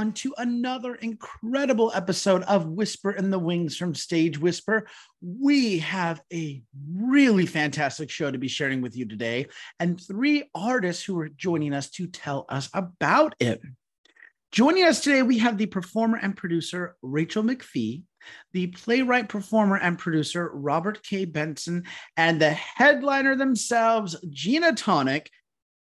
Everyone, to another incredible episode of Whisper in the Wings from Stage Whisper. We have a really fantastic show to be sharing with you today, and three artists who are joining us to tell us about it. Joining us today, we have the performer and producer Rachel McPhee, the playwright, performer, and producer Robert K. Benson, and the headliner themselves, Gina Tonic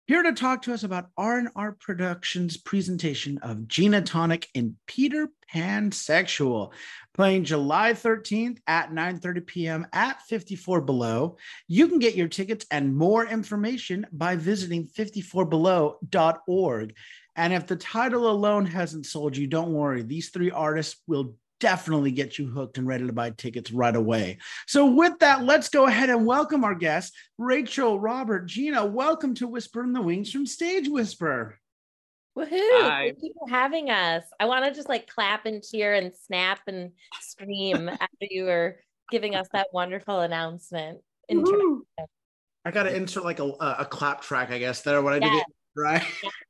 here to talk to us about R&R Productions presentation of Gina Tonic in Peter Pan Sexual, playing July 13th at 9:30 p.m. at 54 Below. You can get your tickets and more information by visiting 54below.org. And if the title alone hasn't sold you, don't worry. These three artists will definitely get you hooked and ready to buy tickets right away. So, with that, let's go ahead and welcome our guests, Rachel, Robert, Gina. Welcome to Whisper in the Wings from Stage Whisper. Woohoo! Hi. Thank you for having us. I want to just like clap and cheer and snap and scream after you were giving us that wonderful announcement. I got to insert like a, a clap track, I guess. There, what I did right?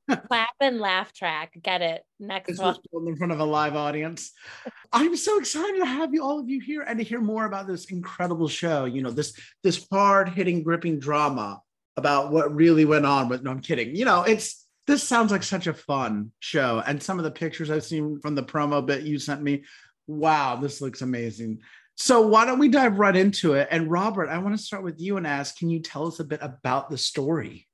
Clap and laugh track. Get it. Next one. In front of a live audience. I'm so excited to have you all of you here and to hear more about this incredible show. You know, this this hard hitting, gripping drama about what really went on. But no, I'm kidding. You know, it's this sounds like such a fun show. And some of the pictures I've seen from the promo bit you sent me, wow, this looks amazing. So why don't we dive right into it? And Robert, I want to start with you and ask, can you tell us a bit about the story?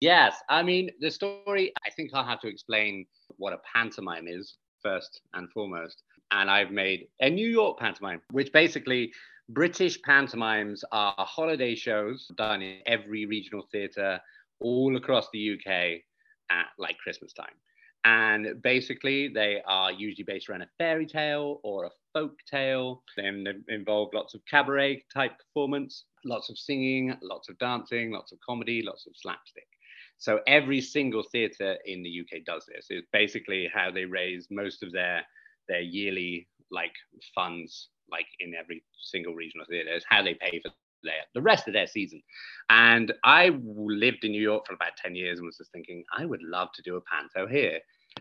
Yes, I mean, the story, I think I'll have to explain what a pantomime is first and foremost. And I've made a New York pantomime, which basically British pantomimes are holiday shows done in every regional theatre all across the UK at like Christmas time. And basically, they are usually based around a fairy tale or a folk tale. Then They involve lots of cabaret type performance, lots of singing, lots of dancing, lots of comedy, lots of slapstick. So every single theatre in the UK does this. It's basically how they raise most of their their yearly like funds, like in every single regional theatre. It's how they pay for their, the rest of their season. And I lived in New York for about 10 years and was just thinking, I would love to do a panto here.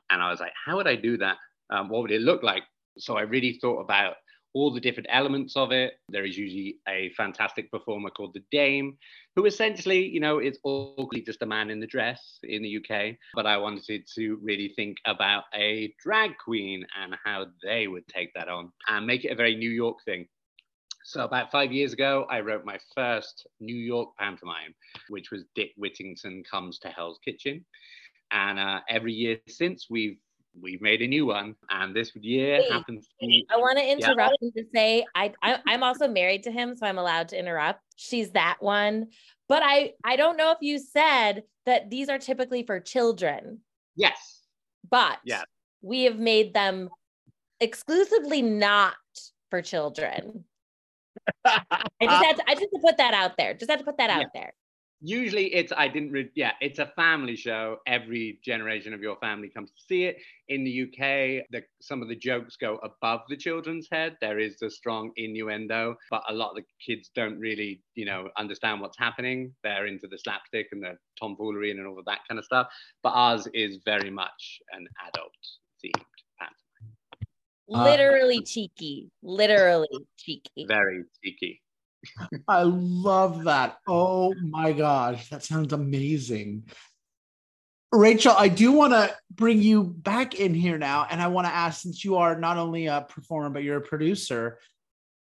And I was like, how would I do that? Um, what would it look like? So I really thought about all the different elements of it. There is usually a fantastic performer called the Dame, who essentially, you know, is all just a man in the dress in the UK. But I wanted to really think about a drag queen and how they would take that on and make it a very New York thing. So about five years ago, I wrote my first New York pantomime, which was Dick Whittington Comes to Hell's Kitchen. And uh, every year since, we've we've made a new one and this year Wait, happens to be, i want to interrupt yeah. to say I, I i'm also married to him so i'm allowed to interrupt. She's that one. But i i don't know if you said that these are typically for children. Yes. But yeah. we have made them exclusively not for children. I just had to, I just had to put that out there. Just had to put that out there usually it's i didn't re- yeah it's a family show. Every generation of your family comes to see it. In the uk the, some of the jokes go above the children's head. There is a strong innuendo but a lot of the kids don't really you know understand what's happening. They're into the slapstick and the tomfoolery and all of that kind of stuff. But ours is very much an adult themed pantomime literally uh, cheeky. Literally cheeky. Very cheeky I love that. Oh my gosh, that sounds amazing. Rachel, I do want to bring you back in here now. And I want to ask since you are not only a performer, but you're a producer,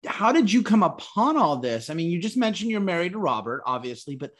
how did you come upon all this? I mean, you just mentioned you're married to Robert, obviously, but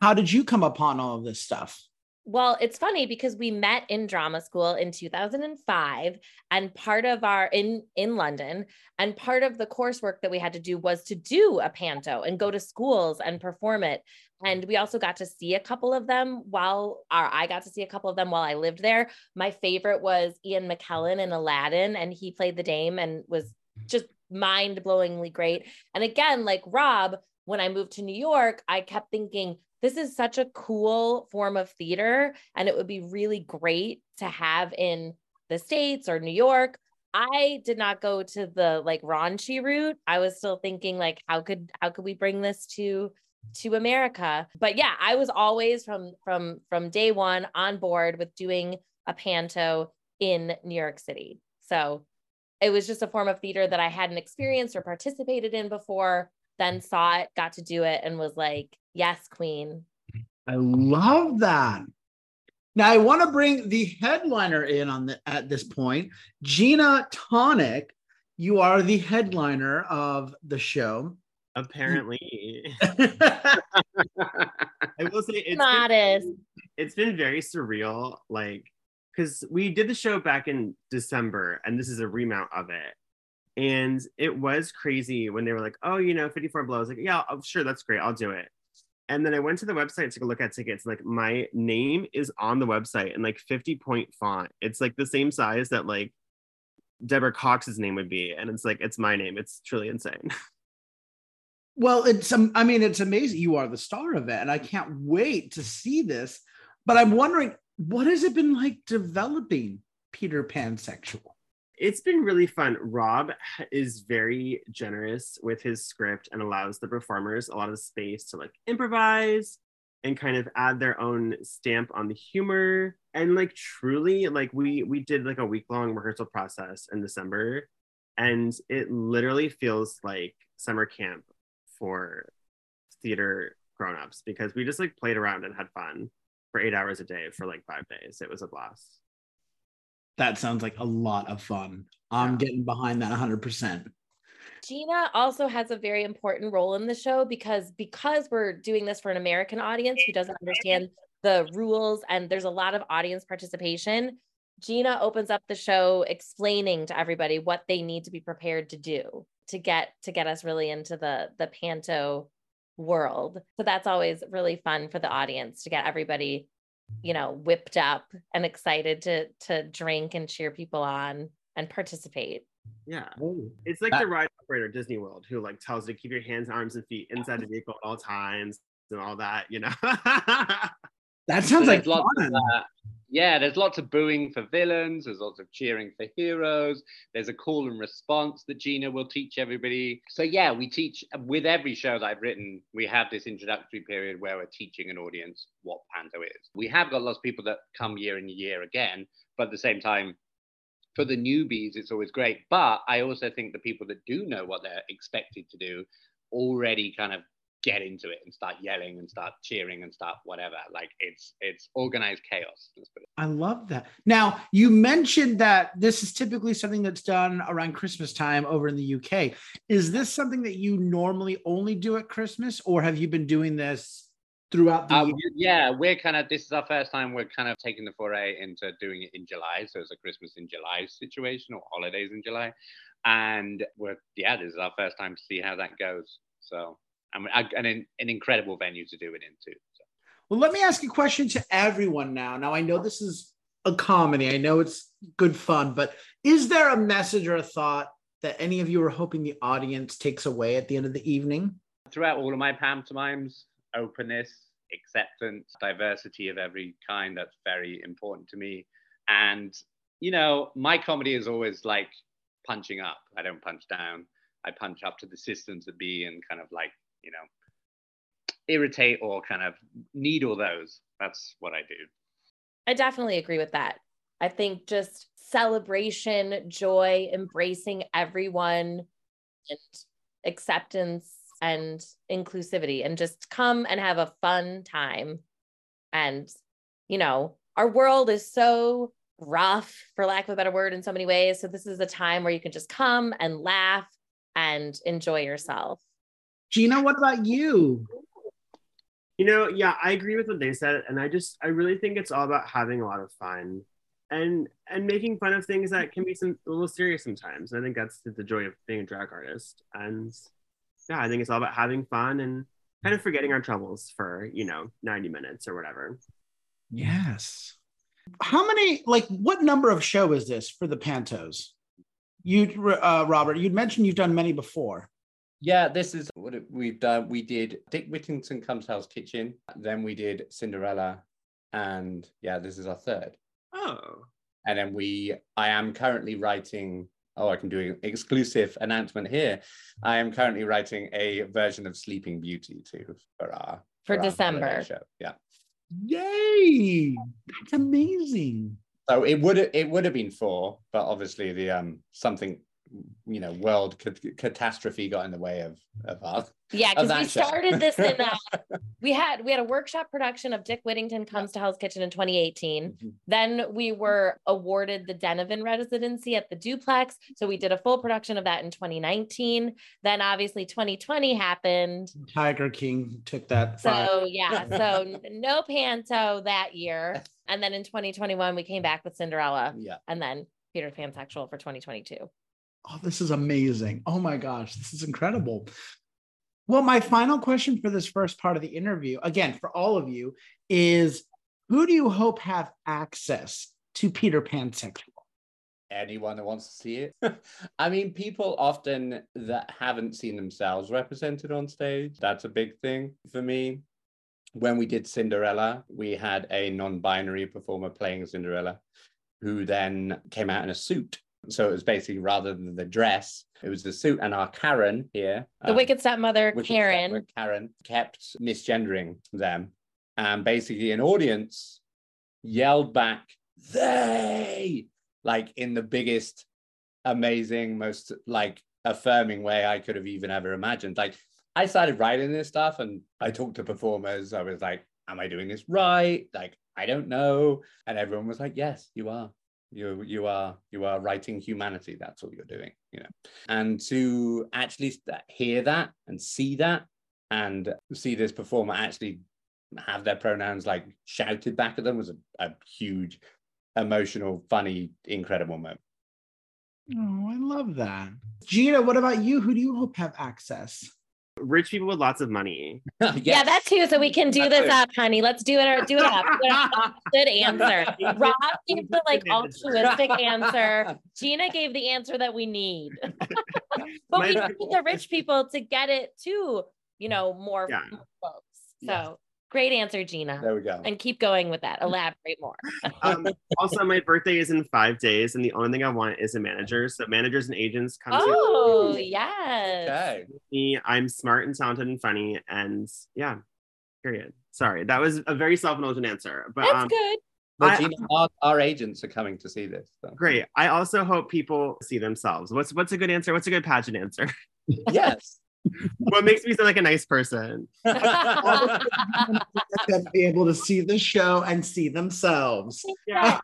how did you come upon all of this stuff? Well, it's funny because we met in drama school in 2005 and part of our in in London and part of the coursework that we had to do was to do a panto and go to schools and perform it. And we also got to see a couple of them while our I got to see a couple of them while I lived there. My favorite was Ian McKellen in Aladdin and he played the dame and was just mind-blowingly great. And again, like Rob, when I moved to New York, I kept thinking this is such a cool form of theater and it would be really great to have in the states or new york i did not go to the like raunchy route i was still thinking like how could how could we bring this to to America. But yeah, I was always from from from day one on board with doing a panto in New York City. So it was just a form of theater that I hadn't experienced or participated in before, then saw it, got to do it, and was like, yes, queen. I love that. Now I want to bring the headliner in on the at this point. Gina Tonic, you are the headliner of the show. Apparently. I will say it's Modest. been, it's been very surreal. Like, because we did the show back in December, and this is a remount of it. And it was crazy when they were like, oh, you know, 54 Below. Like, yeah, oh, sure, that's great. I'll do it. And then I went to the website to look at tickets. Like, my name is on the website in like 50 point font. It's like the same size that like Deborah Cox's name would be. And it's like, it's my name. It's truly insane. Well, it's um, I mean, it's amazing. You are the star of it, and I can't wait to see this. But I'm wondering, what has it been like developing Peter Pan sexual? It's been really fun. Rob is very generous with his script and allows the performers a lot of space to like improvise and kind of add their own stamp on the humor. And like truly, like we we did like a week long rehearsal process in December, and it literally feels like summer camp for theater grown-ups because we just like played around and had fun for eight hours a day for like five days. It was a blast. That sounds like a lot of fun. I'm Yeah. getting behind that 100%. Gina also has a very important role in the show because because we're doing this for an American audience who doesn't understand the rules and there's a lot of audience participation. Gina opens up the show explaining to everybody what they need to be prepared to do to get to get us really into the the panto world. So that's always really fun for the audience to get everybody, you know, whipped up and excited to to drink and cheer people on and participate. Yeah. Oh. It's like That- the ride operator at Disney World who like tells you to keep your hands, arms, and feet inside the vehicle at all times and all that, you know. That sounds like lots fun. of, uh, yeah, there's lots of booing for villains. There's lots of cheering for heroes. There's a call and response that Gina will teach everybody. So yeah, we teach with every show that I've written. We have this introductory period where we're teaching an audience what panto is. We have got lots of people that come year in year again, but at the same time, for the newbies, it's always great. But I also think the people that do know what they're expected to do already kind of get into it and start yelling and start cheering and start whatever. Like it's it's organized chaos. It. I love that. Now, you mentioned that this is typically something that's done around Christmas time over in the UK. Is this something that you normally only do at Christmas, or have you been doing this throughout the um, year? yeah, we're kind of this is our first time we're kind of taking the foray into doing it in July. So it's a Christmas in July situation or holidays in July. And we're yeah, this is our first time to see how that goes. So and, and an, an incredible venue to do it in too. So. Well, let me ask a question to everyone now. Now, I know this is a comedy, I know it's good fun, but is there a message or a thought that any of you are hoping the audience takes away at the end of the evening? throughout all of my pantomimes, openness, acceptance, diversity of every kind, that's very important to me. And, you know, my comedy is always like punching up. I don't punch down. I punch up to the systems that be and kind of like, you know, irritate or kind of needle those. That's what I do. I definitely agree with that. I think just celebration, joy, embracing everyone, and acceptance and inclusivity, and just come and have a fun time. And, you know, our world is so rough, for lack of a better word, in so many ways. So, this is a time where you can just come and laugh and enjoy yourself. Gina, what about you? You know, yeah, I agree with what they said, and I just I really think it's all about having a lot of fun and and making fun of things that can be some a little serious sometimes. I think that's the joy of being a drag artist. And yeah, I think it's all about having fun and kind of forgetting our troubles for, you know, 90 minutes or whatever. Yes. How many, like, what number of show is this for the Pantos? You, uh, Robert, you'd mentioned you've done many before. Yeah, this is what we've done. We did Dick Whittington Comes Hell's Kitchen, then we did Cinderella, and yeah, this is our third. Oh. And then we, I am currently writing oh, I can do an exclusive announcement here. I am currently writing a version of Sleeping Beauty too for our For our December. show. Yeah. Yay! That's amazing. So it would it would have been four, but obviously the um something you know world cat- catastrophe got in the way of of our Yeah, because we show. started this in uh, we had we had a workshop production of Dick Whittington Comes to Hell's Kitchen in 2018. Mhm. Then we were awarded the Denovan residency at the duplex. So we did a full production of that in 2019. Then obviously 2020 happened. Tiger King took that. five. So yeah, so n- no panto that year. And then in 2021, we came back with Cinderella yeah. and then Peter Pansexual for 2022. Oh, this is amazing. Oh my gosh, this is incredible. Well, my final question for this first part of the interview, again, for all of you, is who do you hope have access to Peter Pansexual? anyone that wants to see it. I mean, people often that haven't seen themselves represented on stage, that's a big thing for me. When we did Cinderella, we had a non binary performer playing Cinderella who then came out in a suit. So it was basically rather than the dress, it was the suit. And our Karen here, The um, Wicked Stepmother, Wicked Karen. Stepmother Karen kept misgendering them. And basically, an audience yelled back, they, like in the biggest, amazing, most like affirming way I could have even ever imagined. Like, I started writing this stuff and I talked to performers. I was like, Am I doing this right? Like, I don't know. And everyone was like, Yes, you are. You, you are you are writing humanity that's all you're doing you know and to actually hear that and see that and see this performer actually have their pronouns like shouted back at them was a, a huge emotional funny incredible moment Oh, I love that. Gina, what about you? Who do you hope have access? Rich people with lots of money. Yeah, Yes. that too. So we can do That's this it. up, honey. Let's do it. Or do it up. Do it up. Good answer. Rob gave the like altruistic answer. Gina gave the answer that we need. but My- we need the rich people to get it to, you know, more, Yeah. more folks. So Yes. Great answer, Gina. there we go And keep going with that. Elaborate more. Um, also, my birthday is in five days, and the only thing I want is a manager. So managers and agents come to Oh, yes. okay. I'm smart and talented and funny, and yeah, period. Sorry, that was a very self-indulgent answer, but That's um, good. well, I- Gina, our, our agents are coming to see this so. great. I also hope people see themselves. What's what's a good answer? What's a good pageant answer? yes what makes me sound like a nice person? them be able to see the show and see themselves. Yeah.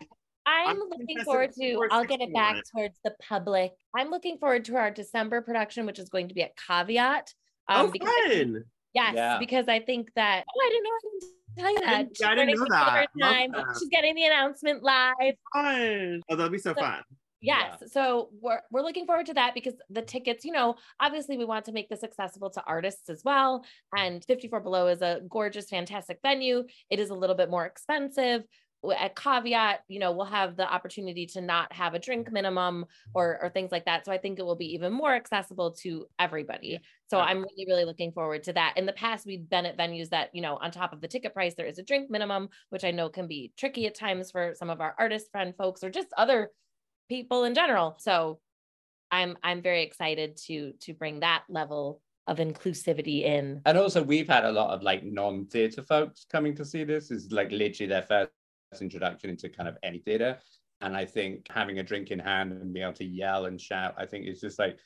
I'm I'm looking forward to, I'll get it back 61. towards the public. I'm looking forward to our December production, which is going to be at Caveat. Um, oh, because I think- fun! yes, Yeah. because I think that, oh, I didn't know I didn't tell you I that. didn't- I didn't She's know learning for the that. time. that. She's getting the announcement live. Fun. Oh, that'll be so So- fun. Yes. So we're we're looking forward to that because the tickets, you know, obviously we want to make this accessible to artists as well. And 54 Below is a gorgeous, fantastic venue. It is a little bit more expensive. At caveat, you know, we'll have the opportunity to not have a drink minimum or or things like that. So I think it will be even more accessible to everybody. So Yeah. I'm really, really looking forward to that. In the past, we've been at venues that, you know, on top of the ticket price, there is a drink minimum, which I know can be tricky at times for some of our artist friend folks or just other people in general. So I'm I'm very excited to to bring that level of inclusivity in. And also, we've had a lot of like non-theatre folks coming to see this. Is like literally their first introduction into kind of any theatre. And I think having a drink in hand and being able to yell and shout, I think is just like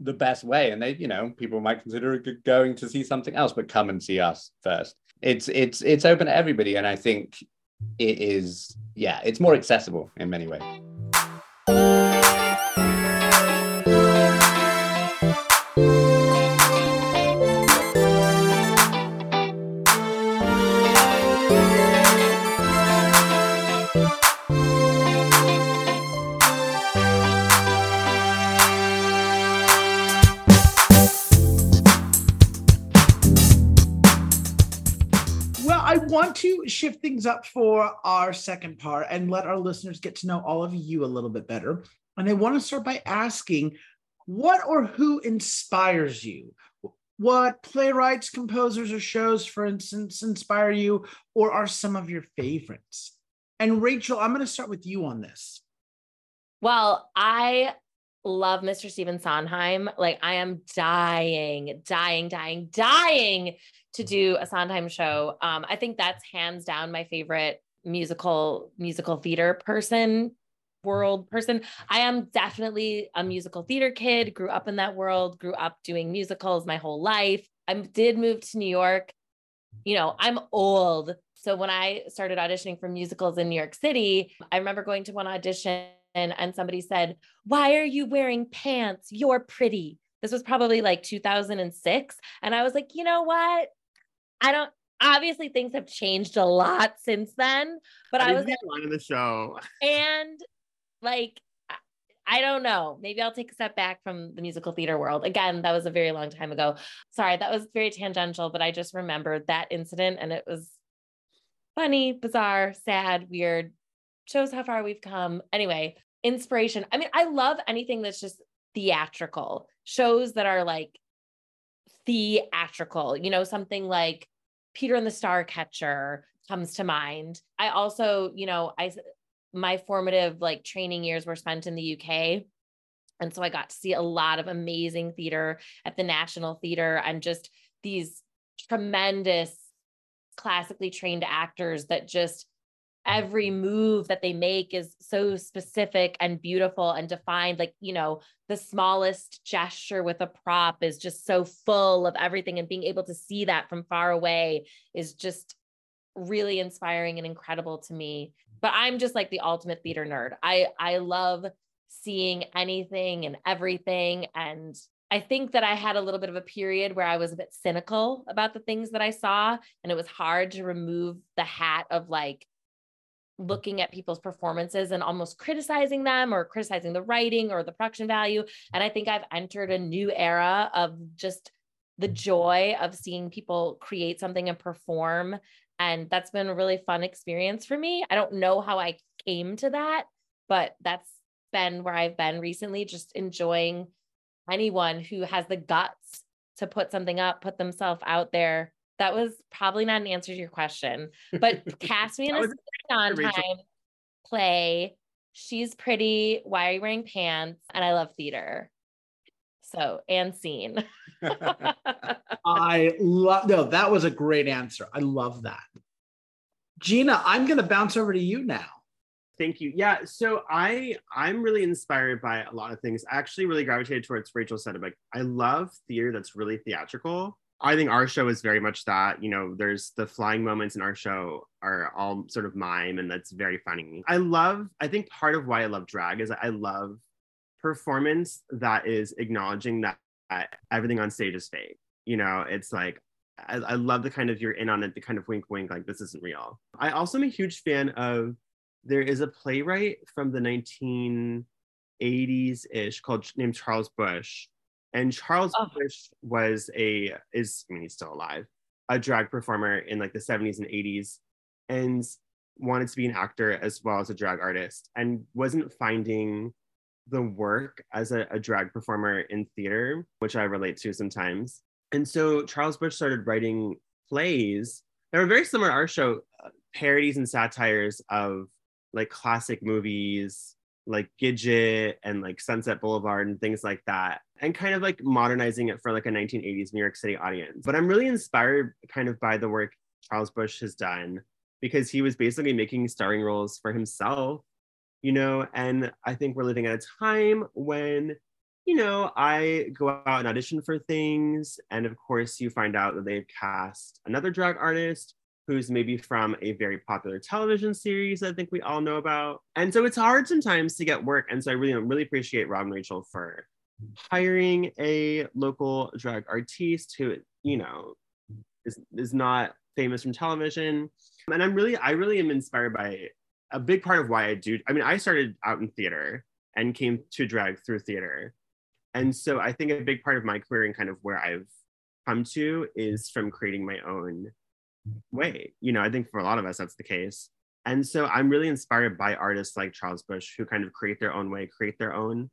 the best way. And they, you know, people might consider going to see something else, but come and see us first. It's it's it's open to everybody, and I think it is. Yeah, it's more accessible in many ways. To shift things up for our second part and let our listeners get to know all of you a little bit better. And I want to start by asking what or who inspires you? What playwrights, composers, or shows, for instance, inspire you or are some of your favorites? And Rachel, I'm going to start with you on this. Well, I love Mr. Stephen Sondheim. Like I am dying, dying, dying, dying to do a Sondheim show. Um, I think that's hands down my favorite musical musical theater person world person. I am definitely a musical theater kid, grew up in that world, grew up doing musicals my whole life. I did move to New York. You know, I'm old. So when I started auditioning for musicals in New York City, I remember going to one audition and somebody said, Why are you wearing pants? You're pretty. This was probably like 2006. And I was like, You know what? I don't, obviously things have changed a lot since then, but I, I was line of the show. And like, I don't know. Maybe I'll take a step back from the musical theater world. Again, that was a very long time ago. Sorry, that was very tangential, but I just remembered that incident and it was funny, bizarre, sad, weird. Shows how far we've come. Anyway, inspiration. I mean, I love anything that's just theatrical, shows that are like theatrical, you know, something like Peter and the Starcatcher comes to mind. I also, you know, I my formative like training years were spent in the UK. And so I got to see a lot of amazing theater at the National Theater and just these tremendous classically trained actors that just every move that they make is so specific and beautiful and defined like you know the smallest gesture with a prop is just so full of everything and being able to see that from far away is just really inspiring and incredible to me but i'm just like the ultimate theater nerd i i love seeing anything and everything and I think that I had a little bit of a period where I was a bit cynical about the things that I saw. And it was hard to remove the hat of like looking at people's performances and almost criticizing them or criticizing the writing or the production value. And I think I've entered a new era of just the joy of seeing people create something and perform. And that's been a really fun experience for me. I don't know how I came to that, but that's been where I've been recently, just enjoying anyone who has the guts to put something up, put themselves out there that was probably not an answer to your question, but cast me in a Sondheim play. She's pretty. Why are you wearing pants? And I love theater. So, and scene. I love, no, that was a great answer. I love that. Gina, I'm going to bounce over to you now. Thank you. Yeah, so I I'm really inspired by a lot of things. I actually really gravitated towards Rachel said like I love theater that's really theatrical. I think our show is very much that. You know, there's the flying moments in our show are all sort of mime, and that's very funny. I love, I think part of why I love drag is I love performance that is acknowledging that everything on stage is fake. You know, it's like, I, I love the kind of you're in on it, the kind of wink, wink, like this isn't real. I also am a huge fan of, there is a playwright from the 1980s ish called named Charles Busch and Charles oh. Busch was a is I mean he's still alive, a drag performer in like the 70s and 80s, and wanted to be an actor as well as a drag artist, and wasn't finding the work as a, a drag performer in theater, which I relate to sometimes. And so Charles Busch started writing plays that were very similar to our show, uh, parodies and satires of like classic movies like Gidget and like Sunset Boulevard and things like that, and kind of like modernizing it for like a 1980s New York City audience. But I'm really inspired kind of by the work Charles Busch has done because he was basically making starring roles for himself, you know, and I think we're living at a time when you know, I go out and audition for things. And of course, you find out that they've cast another drag artist who's maybe from a very popular television series I think we all know about. And so it's hard sometimes to get work. And so I really, really appreciate Rob and Rachel for hiring a local drag artiste who, you know, is, is not famous from television. And I'm really, I really am inspired by a big part of why I do. I mean, I started out in theater and came to drag through theater. And so I think a big part of my career and kind of where I've come to is from creating my own way. You know, I think for a lot of us, that's the case. And so I'm really inspired by artists like Charles Busch who kind of create their own way, create their own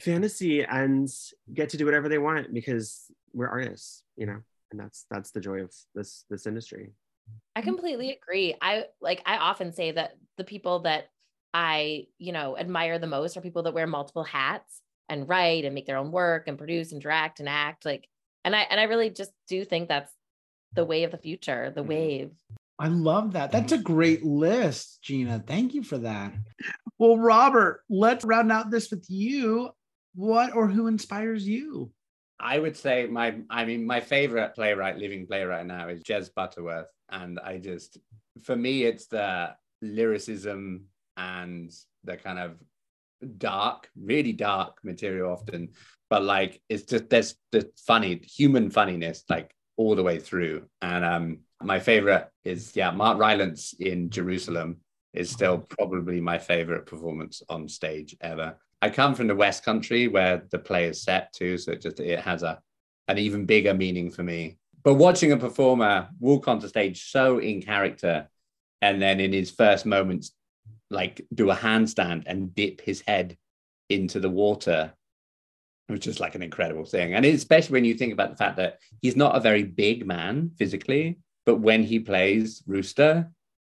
fantasy and get to do whatever they want because we're artists, you know, and that's that's the joy of this this industry. I completely agree. I like I often say that the people that I, you know, admire the most are people that wear multiple hats and write and make their own work and produce and direct and act like and I and I really just do think that's the way of the future, the Mhm. wave. I love that. That's a great list, Gina. Thank you for that. Well, Robert, let's round out this with you. What or who inspires you? I would say my, I mean, my favorite playwright, living playwright now is Jez Butterworth. And I just, for me, it's the lyricism and the kind of dark, really dark material often. But like, it's just, there's the funny, human funniness, like all the way through. And um, my favorite is, yeah, Mark Rylance in Jerusalem is still probably my favorite performance on stage ever. I come from the West Country where the play is set too, so it just it has a an even bigger meaning for me. But watching a performer walk onto stage so in character, and then in his first moments, like do a handstand and dip his head into the water, which is just like an incredible thing. And especially when you think about the fact that he's not a very big man physically, but when he plays Rooster,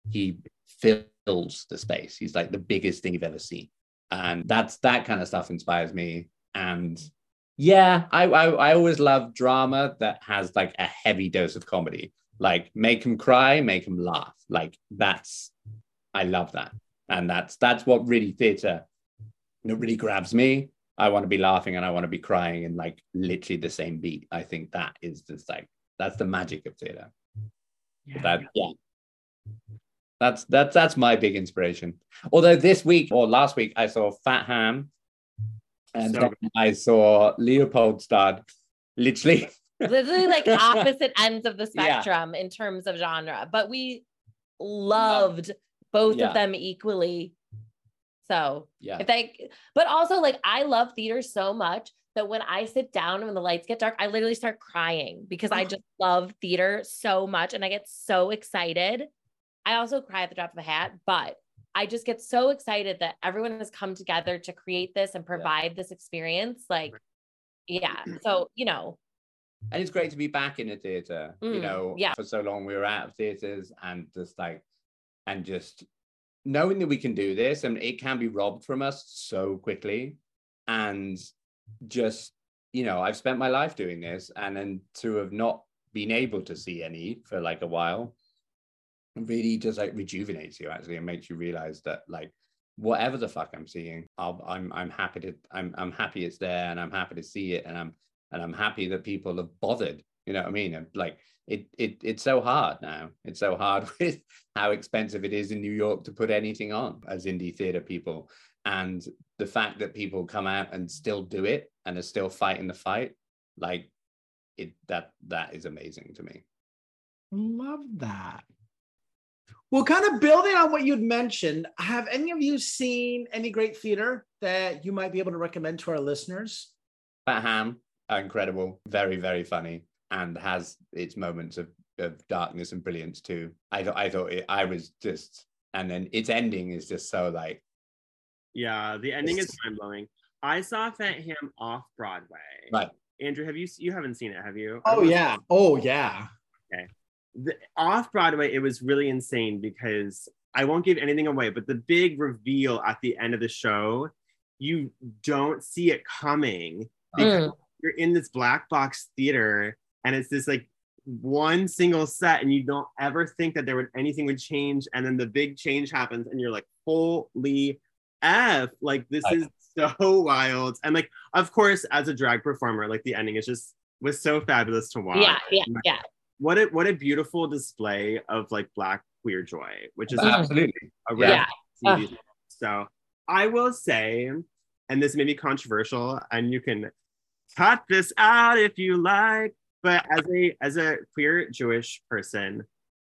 he fills the space. He's like the biggest thing you've ever seen. And that's that kind of stuff inspires me. And yeah I, I i always love drama that has like a heavy dose of comedy. Like make him cry make him laugh. Like that's i love that. And that's that's what really theater you know, really grabs me i want to be laughing and i want to be crying in like literally the same beat i think that is just like that's the magic of theater that yeah that's that's that's my big inspiration. Although this week or last week I saw Fat Ham, and So I saw Leopoldstadt. Literally, Literally like opposite ends of the Yeah. spectrum in terms of genre, but we loved both Yeah. of them equally. So yeah, if they but also like I love theater so much that when I sit down and when the lights get dark, I literally start crying because I just love theater so much and I get so excited. I also cry at the drop of a hat, but I just get so excited that everyone has come together to create this and provide this experience. Like, yeah. So, you know, and it's great to be back in a theater. you Mm, know, yeah. for so long we were out of theaters, and just like, and just knowing that we can do this, and it can be robbed from us so quickly, and just you know, I've spent my life doing this, and then to have not been able to see any for like a while really just like rejuvenates you actually and makes you realize that like whatever the fuck I'm seeing, I'll, I'm I'm happy to I'm I'm happy it's there and I'm happy to see it and I'm and I'm happy that people have bothered. You know what I mean? And like it it it's so hard now. It's so hard with how expensive it is in New York to put anything on as indie theater people. And the fact that people come out and still do it and are still fighting the fight, like it that that is amazing to me. Love that. Well, kind of building on what you'd mentioned, have any of you seen any great theater that you might be able to recommend to our listeners? Fat Ham, incredible, very, very funny, and has its moments of, of darkness and brilliance too. I thought, I thought it, I was just, and then its ending is just so like, Yeah, the ending is mind blowing. I saw Fat Ham off Broadway. right, Andrew, have you you haven't seen it, have you? Oh yeah. Oh yeah. Okay, the, off Broadway, it was really insane because I won't give anything away, but the big reveal at the end of the show, you don't see it coming mm. because you're in this black box theater and it's this like one single set and you don't ever think that there would anything would change and then the big change happens and you're like holy f like this I- is so wild and like of course as a drag performer like the ending is just was so fabulous to watch yeah, yeah, yeah. what a what a beautiful display of like black queer joy, which is absolutely, a Yeah. rare TV. So I will say, and this may be controversial, and you can cut this out if you like, but as a as a queer Jewish person,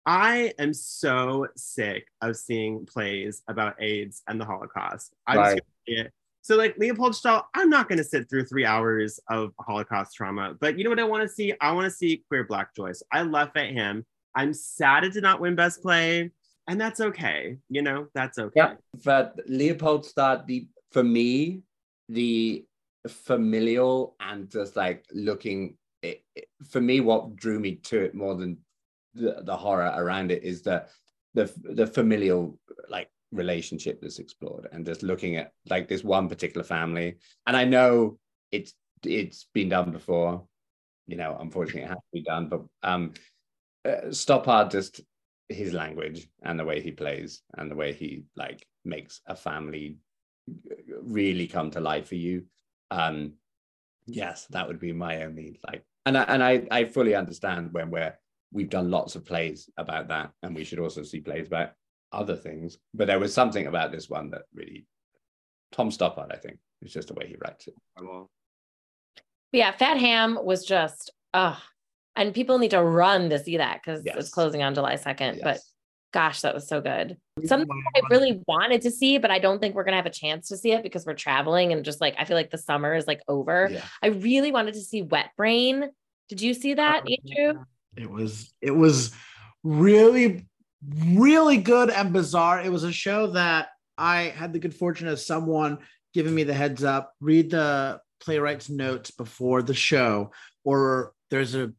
I am so sick of seeing plays about AIDS and the Holocaust. I'm Right. gonna it. So like Leopoldstadt, I'm not going to sit through three hours of Holocaust trauma. But you know what I want to see? I want to see queer Black Joyce. I love Fat Ham. I'm sad it did not win Best Play, and that's okay. You know, that's okay. Yeah. But Leopoldstadt, the for me, the familial and just like looking, it, for me, what drew me to it more than the, the horror around it is the the the familial like relationship that's explored and just looking at like this one particular family. And i know it's it's been done before. You know unfortunately it has to be done but um uh, stoppard just his language and the way he plays and the way he like makes a family really come to life for you um yes that would be my only like and I, and I I fully understand when we're we've done lots of plays about that and we should also see plays about other things but there was something about this one that really Tom Stoppard I think it's just the way he writes it yeah Fat Ham was just uh and people need to run to see that because Yes. it's closing on July 2nd Yes. but gosh that was so good something I really wanted to see, but I don't think we're gonna have a chance to see it because we're traveling and just like I feel like the summer is like over. yeah I really wanted to see Wet Brain. Did you see that, Andrew? It was it was really really good and bizarre. It was a show that I had the good fortune of someone giving me the heads up, read the playwright's notes before the show or there's a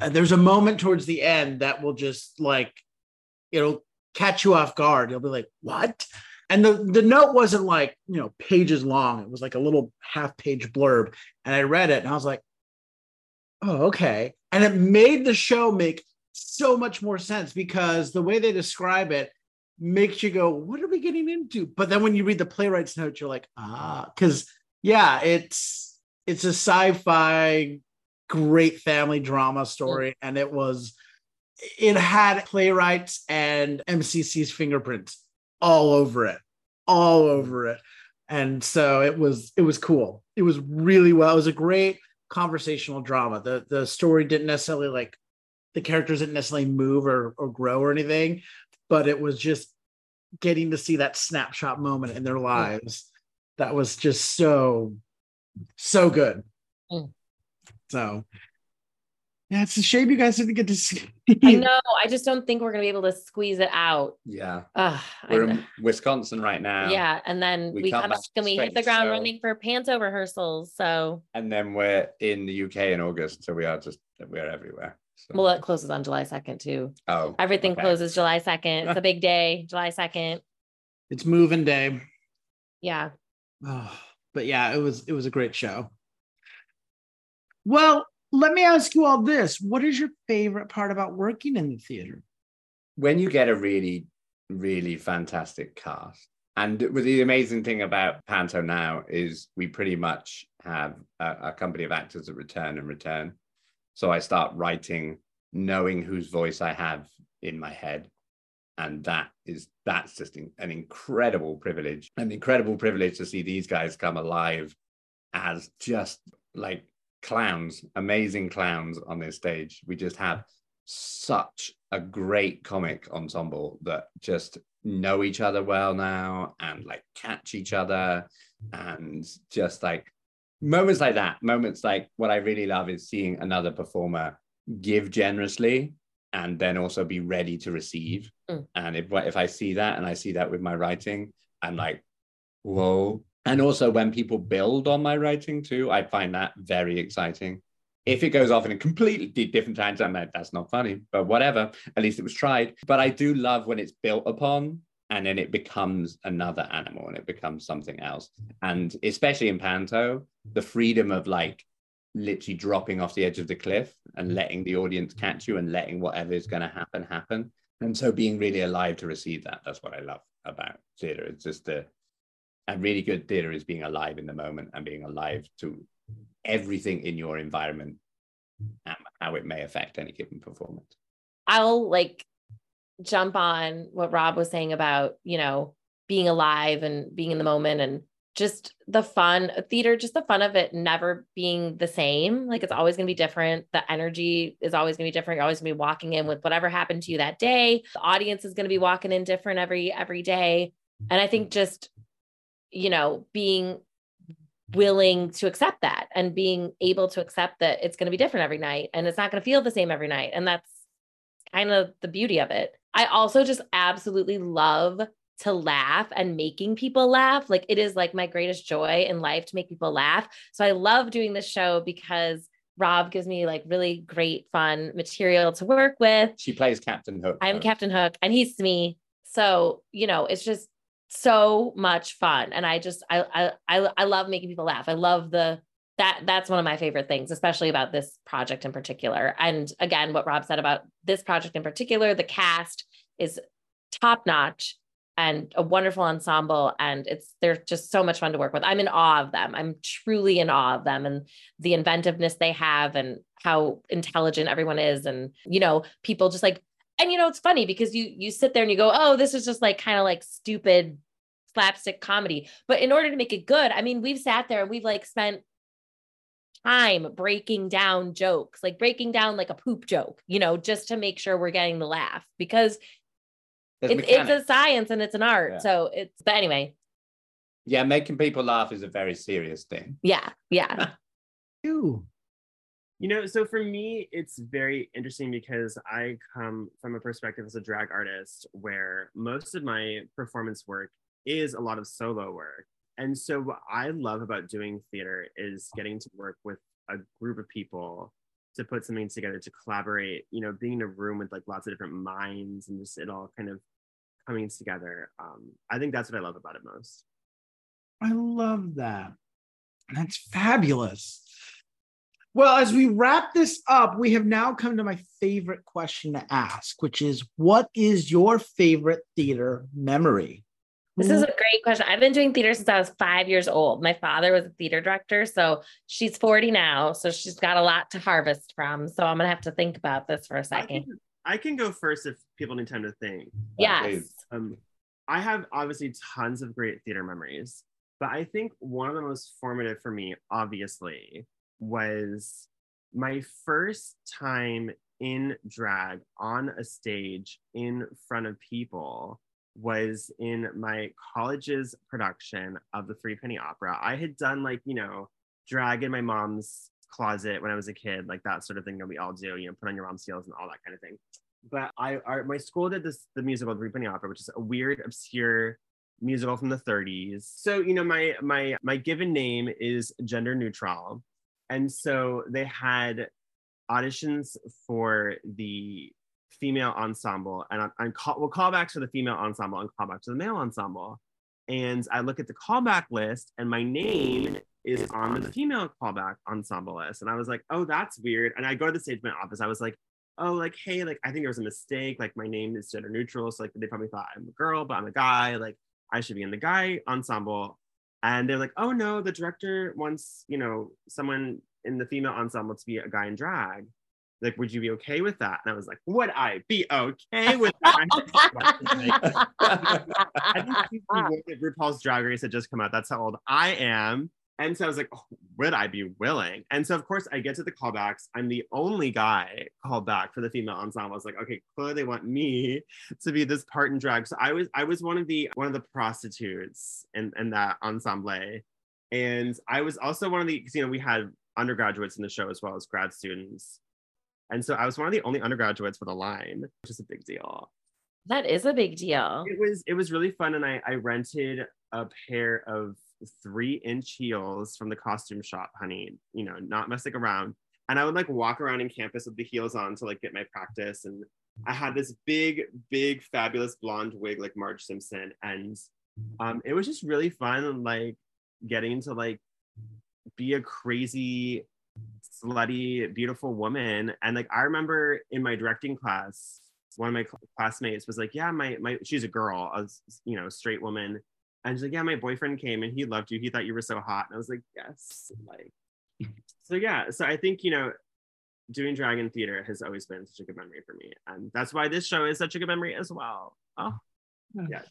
uh, there's a moment towards the end that will just like it'll catch you off guard. You'll be like, "What?" And the the note wasn't like, you know, pages long. It was like a little half page blurb and I read it and I was like, oh, okay. And it made the show make so much more sense because the way they describe it makes you go, what are we getting into? But then when you read the playwright's note, you're like, ah, because yeah, it's it's a sci-fi great family drama story. And it was it had playwrights and MCC's fingerprints all over it, all over it. And so it was it was cool. It was really well. It was a great conversational drama. The the story didn't necessarily like the characters didn't necessarily move or, or grow or anything, but it was just getting to see that snapshot moment in their lives that was just so so good. Mm. So yeah, it's a shame you guys didn't get to see. I know. I just don't think we're gonna be able to squeeze it out. yeah Ugh, we're know. in Wisconsin right now yeah, and then we we, come come back back and we hit the ground so- running for panto rehearsals. So and then we're in the UK in August so we are just we're everywhere so. well, it closes on July 2nd too. oh Everything okay. closes July 2nd. It's a big day, July 2nd. it's moving day. Yeah. Oh, but yeah, it was it was a great show. Well, let me ask you all this: What is your favorite part about working in the theater? when you get a really, really fantastic cast. And the amazing thing about Panto now is we pretty much have a, a company of actors that return and return. So I start writing knowing whose voice I have in my head. And that is that's just an incredible privilege. An incredible privilege to see these guys come alive as just like clowns, amazing clowns on this stage. We just have such a great comic ensemble that just know each other well now and like catch each other and just like moments like that moments like what i really love is seeing another performer give generously and then also be ready to receive Mm. and if if i see that and i see that with my writing i'm like whoa and also when people build on my writing too i find that very exciting if it goes off in a completely different tangent, I'm like, that's not funny, but whatever. At least it was tried. But I do love when it's built upon and then it becomes another animal and it becomes something else. And especially in Panto, the freedom of like literally dropping off the edge of the cliff and letting the audience catch you and letting whatever is going to happen happen. And so being really alive to receive that, that's what I love about theater. It's just the, and really good theater is being alive in the moment and being alive to everything in your environment and how it may affect any given performance. I'll like jump on what Rob was saying about, you know, being alive and being in the moment and just the fun theater, just the fun of it never being the same. Like it's always going to be different. The energy is always going to be different. You're always going to be walking in with whatever happened to you that day. The audience is going to be walking in different every every day. And I think just, you know, being willing to accept that and being able to accept that it's going to be different every night and it's not going to feel the same every night. And that's kind of the beauty of it. I also just absolutely love to laugh and making people laugh. Like it is like my greatest joy in life to make people laugh. So I love doing this show because Rob gives me like really great fun material to work with. She plays Captain Hook. I'm. Captain Hook and he's me. So, you know, it's just so much fun. And I just I I I, I love making people laugh. I love the that that's one of my favorite things, especially about this project in particular. And again, what Rob said about this project in particular, the cast is top notch and a wonderful ensemble and it's they're just so much fun to work with. I'm in awe of them. I'm truly in awe of them and the inventiveness they have and how intelligent everyone is and you know, people just like and you know, it's funny because you you sit there and you go, "Oh, this is just like kind of like stupid slapstick comedy." But in order to make it good, I mean, we've sat there and we've like spent time breaking down jokes, like breaking down like a poop joke, you know, just to make sure we're getting the laugh because it, it's a science and it's an art. Yeah. So it's, but anyway. Yeah, making people laugh is a very serious thing. Yeah, yeah. you. You know, so for me, it's very interesting because I come from a perspective as a drag artist where most of my performance work is a lot of solo work. And so, what I love about doing theater is getting to work with a group of people to put something together to collaborate, you know, being in a room with like lots of different minds and just it all kind of coming together. Um, I think that's what I love about it most. I love that. That's fabulous. Well, as we wrap this up, we have now come to my favorite question to ask, which is what is your favorite theater memory? This is a great question. I've been doing theater since I was five years old. My father was a theater director, so she's 40 now. So she's got a lot to harvest from. So I'm going to have to think about this for a second. I can, I can go first if people need time to think. Yes. Um, I have obviously tons of great theater memories, but I think one of the most formative for me, obviously, was my first time in drag on a stage in front of people was in my college's production of the Threepenny Opera. I had done like, you know, drag in my mom's closet when I was a kid, like that sort of thing that we all do, you know, put on your mom's heels and all that kind of thing. But I, our, my school did this, the musical Threepenny Opera, which is a weird, obscure musical from the 30s. So, you know, my my my given name is gender neutral. And so they had auditions for the female ensemble and I'm, call, well callbacks for the female ensemble and callbacks to the male ensemble. And I look at the callback list and my name is on the female callback ensemble list. And I was like, oh, that's weird. And I go to the stage management office. I was like, oh, like, hey, like, I think there was a mistake. Like, my name is gender neutral. So, like, they probably thought I'm a girl, but I'm a guy. Like, I should be in the guy ensemble. And they're like, oh, no, the director wants, you know, someone in the female ensemble to be a guy in drag like, would you be okay with that? And I was like, would I be okay with that? I think RuPaul's Drag Race had just come out. That's how old I am. And so I was like, oh, would I be willing? And so, of course, I get to the callbacks. I'm the only guy called back for the female ensemble. I was like, okay, clearly they want me to be this part in drag. So I was, I was one of the one of the prostitutes in, in that ensemble. And I was also one of the, because you know, we had undergraduates in the show as well as grad students. And so I was one of the only undergraduates for the line, which is a big deal. That is a big deal. It was it was really fun. And I, I rented a pair of three inch heels from the costume shop, honey, you know, not messing around. And I would like walk around in campus with the heels on to like get my practice. And I had this big, big, fabulous blonde wig like Marge Simpson. And um, it was just really fun, like getting to like be a crazy slutty, beautiful woman. And like I remember in my directing class, one of my classmates was like, "Yeah, my my she's a girl, a you know straight woman," and she's like, "Yeah, my boyfriend came and he loved you. He thought you were so hot." And I was like, "Yes." Like, so yeah. So I think you know, doing dragon theater has always been such a good memory for me, and that's why this show is such a good memory as well. Oh, yeah.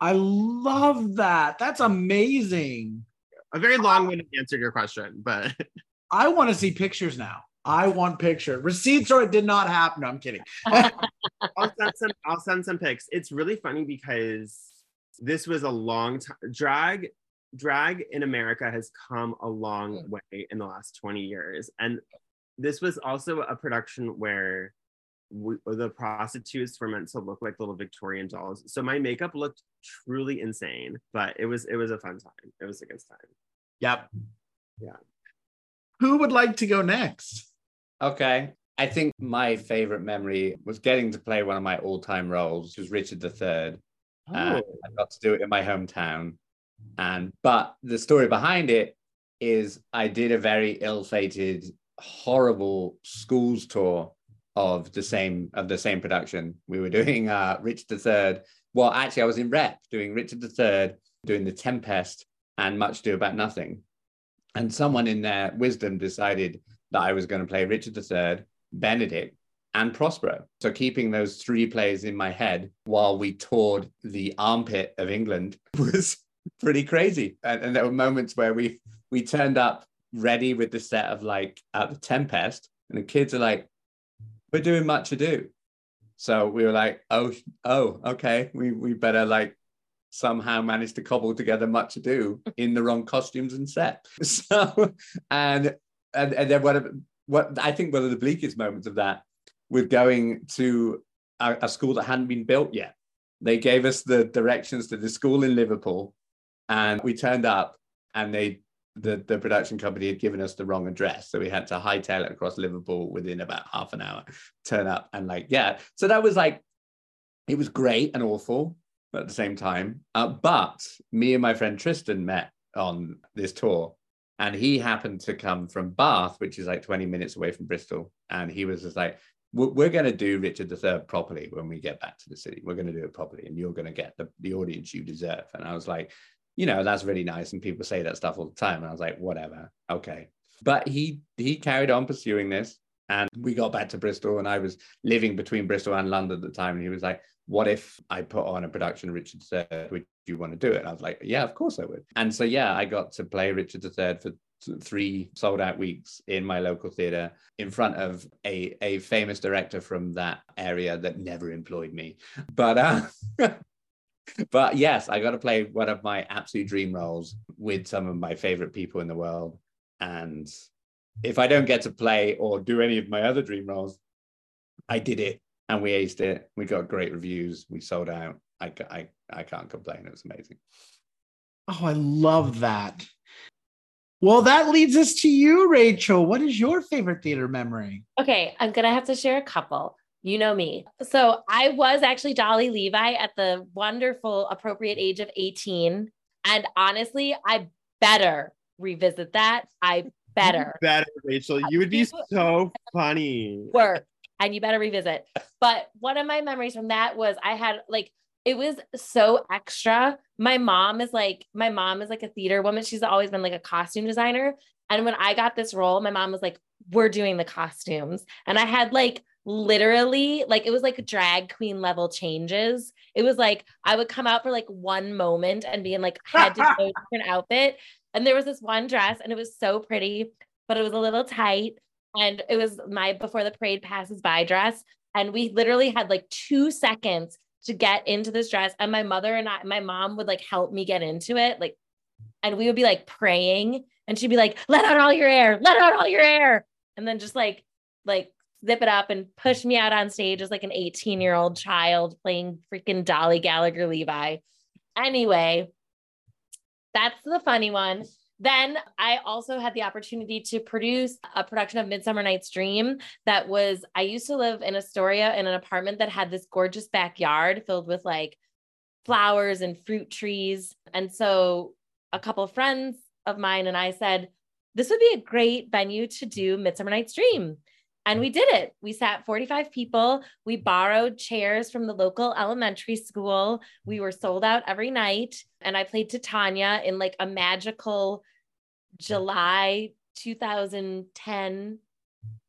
I love that. That's amazing. A very long-winded answer to your question, but I want to see pictures now. I want picture receipts or it did not happen. No, I'm kidding. I'll send some. I'll send some pics. It's really funny because this was a long time. Drag, drag in America has come a long mm. way in the last 20 years, and this was also a production where we, the prostitutes were meant to look like little Victorian dolls. So my makeup looked truly insane, but it was it was a fun time. It was a good time. Yep. Yeah. Who would like to go next? Okay. I think my favorite memory was getting to play one of my all time roles, which was Richard III. Uh, Oh. I got to do it in my hometown. And but the story behind it is I did a very ill-fated, horrible schools tour of the same of the same production. We were doing uh Richard III. Well, actually, I was in rep doing Richard III, doing the Tempest and Much Ado About Nothing. And someone in their wisdom decided that I was going to play Richard III, Benedick, and Prospero. So keeping those three plays in my head while we toured the armpit of England was pretty crazy. And, and there were moments where we we turned up ready with the set of like at the Tempest, and the kids are like, "We're doing much ado." So we were like, "Oh, oh, okay. We we better like somehow manage to cobble together much ado in the wrong costumes and set." So and and, and then of what I think one of the bleakest moments of that was going to a, a school that hadn't been built yet. They gave us the directions to the school in Liverpool, and we turned up, and they the, the production company had given us the wrong address. So we had to hightail it across Liverpool within about half an hour, turn up and like, yeah. So that was like, it was great and awful at the same time. Uh, but me and my friend Tristan met on this tour and he happened to come from Bath, which is like 20 minutes away from Bristol. And he was just like, we're, going to do Richard III properly when we get back to the city. We're going to do it properly and you're going to get the, the audience you deserve. And I was like, you know, that's really nice. And people say that stuff all the time. And I was like, whatever. Okay. But he he carried on pursuing this. And we got back to Bristol and I was living between Bristol and London at the time. And he was like, what if I put on a production of Richard III? Would you want to do it? And I was like, yeah, of course I would. And so, yeah, I got to play Richard III for three sold out weeks in my local theatre in front of a, a famous director from that area that never employed me. But uh, but yes, I got to play one of my absolute dream roles with some of my favorite people in the world. And if I don't get to play or do any of my other dream roles, I did it and we aced it. We got great reviews. We sold out. I, I, I can't complain. It was amazing. Oh, I love that. Well, that leads us to you, Rachel. What is your favorite theater memory? Okay, I'm gonna have to share a couple. You know me. So I was actually Dolly Levi at the wonderful appropriate age of 18. And honestly, I better revisit that. I better Better, Rachel. You would be so funny. work and you better revisit. But one of my memories from that was I had like it was so extra. My mom is like my mom is like a theater woman. She's always been like a costume designer. And when I got this role, my mom was like, "We're doing the costumes." And I had like literally like it was like drag queen level changes. It was like I would come out for like one moment and be in like head to toe different outfit. And there was this one dress and it was so pretty, but it was a little tight and it was my before the parade passes by dress and we literally had like 2 seconds to get into this dress and my mother and I my mom would like help me get into it like and we would be like praying and she'd be like let out all your air let out all your air and then just like like zip it up and push me out on stage as like an 18 year old child playing freaking Dolly Gallagher Levi. Anyway that's the funny one then I also had the opportunity to produce a production of Midsummer Night's Dream that was, I used to live in Astoria in an apartment that had this gorgeous backyard filled with like flowers and fruit trees. And so a couple of friends of mine and I said, this would be a great venue to do Midsummer Night's Dream. And we did it. We sat 45 people. We borrowed chairs from the local elementary school. We were sold out every night. And I played Titania in like a magical July 2010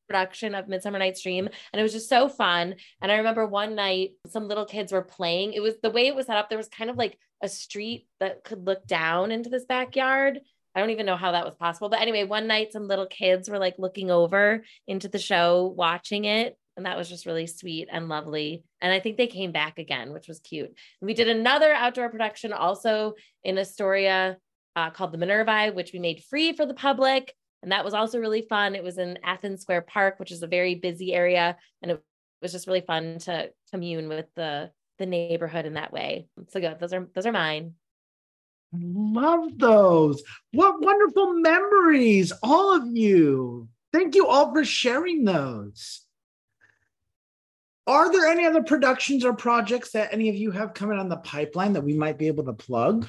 production of Midsummer Night's Dream. And it was just so fun. And I remember one night some little kids were playing. It was the way it was set up, there was kind of like a street that could look down into this backyard. I don't even know how that was possible. But anyway, one night some little kids were like looking over into the show, watching it. And that was just really sweet and lovely. And I think they came back again, which was cute. We did another outdoor production also in Astoria uh, called the Minervi, which we made free for the public. And that was also really fun. It was in Athens Square Park, which is a very busy area. And it was just really fun to commune with the the neighborhood in that way. So good. Those are those are mine. I love those. What wonderful memories, all of you. Thank you all for sharing those. Are there any other productions or projects that any of you have coming on the pipeline that we might be able to plug?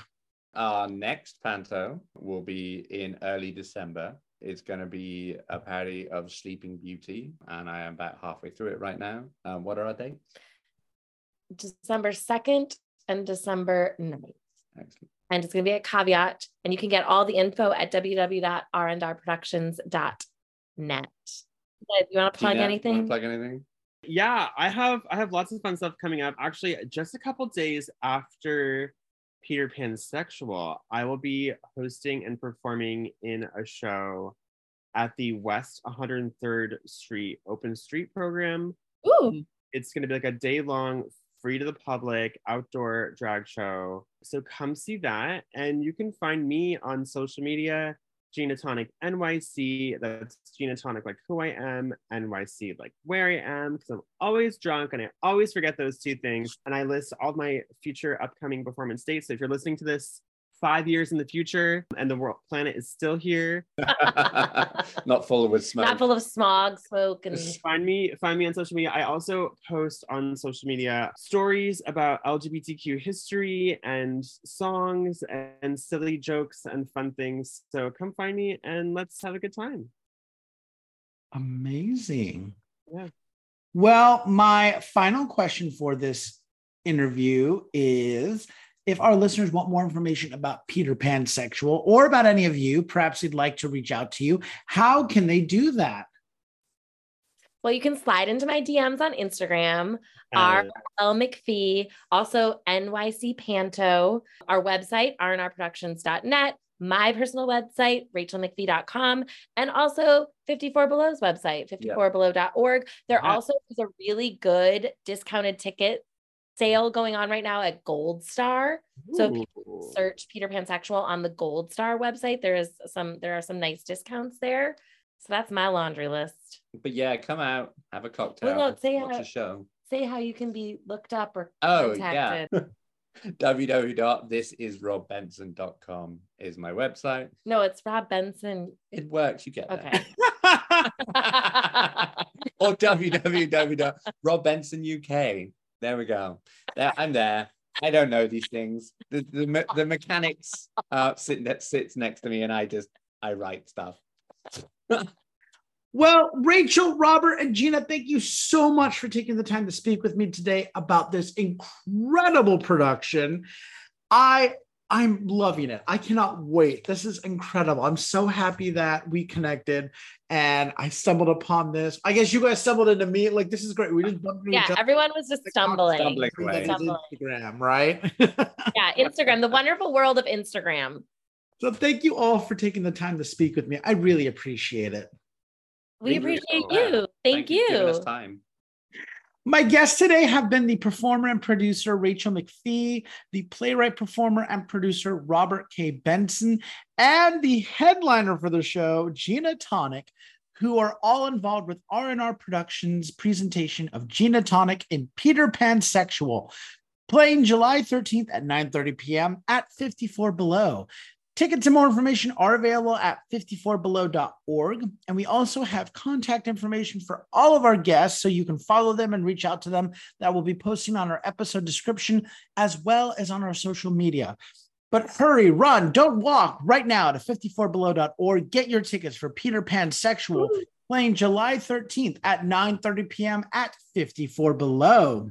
Our next panto will be in early December. It's going to be a parody of Sleeping Beauty, and I am about halfway through it right now. Um, what are our dates? December 2nd and December 9th. Excellent. And it's going to be a caveat. And you can get all the info at www.rndrproductions.net. Do you want to plug Gina, anything? Plug anything? Yeah, I have I have lots of fun stuff coming up. Actually, just a couple days after Peter Pan Sexual, I will be hosting and performing in a show at the West 103rd Street Open Street Program. Ooh, It's going to be like a day long, free to the public outdoor drag show. So come see that. And you can find me on social media, Gina Tonic NYC. That's Gina Tonic, like who I am, NYC, like where I am, because I'm always drunk and I always forget those two things. And I list all my future upcoming performance dates. So if you're listening to this five years in the future and the world planet is still here, Not full with smoke. not full of smog, smoke, and find me find me on social media i also post on social media stories about lgbtq history and songs and silly jokes and fun things so come find me and let's have a good time Amazing. Yeah. Well, my final question for this interview is if our listeners want more information about Peter Pan Sexual or about any of you, perhaps they'd like to reach out to you, how can they do that? well, you can slide into my DMs on Instagram. Uh, R L McPhee, also NYC Panto, our website, rnrproductions.net, my personal website, rachelmcphee.com, and also 54 Below's website, 54below.org. There Yeah. also is a really good discounted ticket sale going on right now at Goldstar. So if ooh. Search Peter Pan Sexual on the Goldstar website. There is some, there are some nice discounts there. So that's my laundry list. But yeah, come out, have a cocktail, Well, say watch how- a show. Say how you can be looked up or Oh yeah. www.thisisrobbenson.com is my website. No, it's Rob Benson. It works, you get there. Okay. or www.robbensonuk. There we go. There, I'm there. I don't know these things. The the, the mechanics uh, sit that sits next to me, and I just I write stuff. Well, Rachel, Robert, and Gina, thank you so much for taking the time to speak with me today about this incredible production. I I'm loving it. I cannot wait. This is incredible. I'm so happy that we connected and I stumbled upon this. I guess you guys stumbled into me. Like this is great. We just bumped into Yeah, each other. everyone was just stumbling. stumbling That Stumbling. Instagram, right? Yeah, Instagram, the wonderful world of Instagram. so thank you all for taking the time to speak with me. I really appreciate it. We Thank you. appreciate Yeah. you. Thank, for giving us you. time. My guests today have been the performer and producer Rachel McPhee, the playwright, performer, and producer Robert K. Benson, and the headliner for the show, Gina Tonic, who are all involved with R&R Productions' presentation of Gina Tonic in Peter Pan Sexual, playing July 13th at 9:30 p.m. at 54 Below. Tickets and more information are available at 54below.org. And we also have contact information for all of our guests, so you can follow them and reach out to them. That will be posting on our episode description as well as on our social media. But hurry, run, don't walk right now to 54below.org. Get your tickets for Peter Pan Sexual playing July 13th at 9:30 p.m. at 54 Below.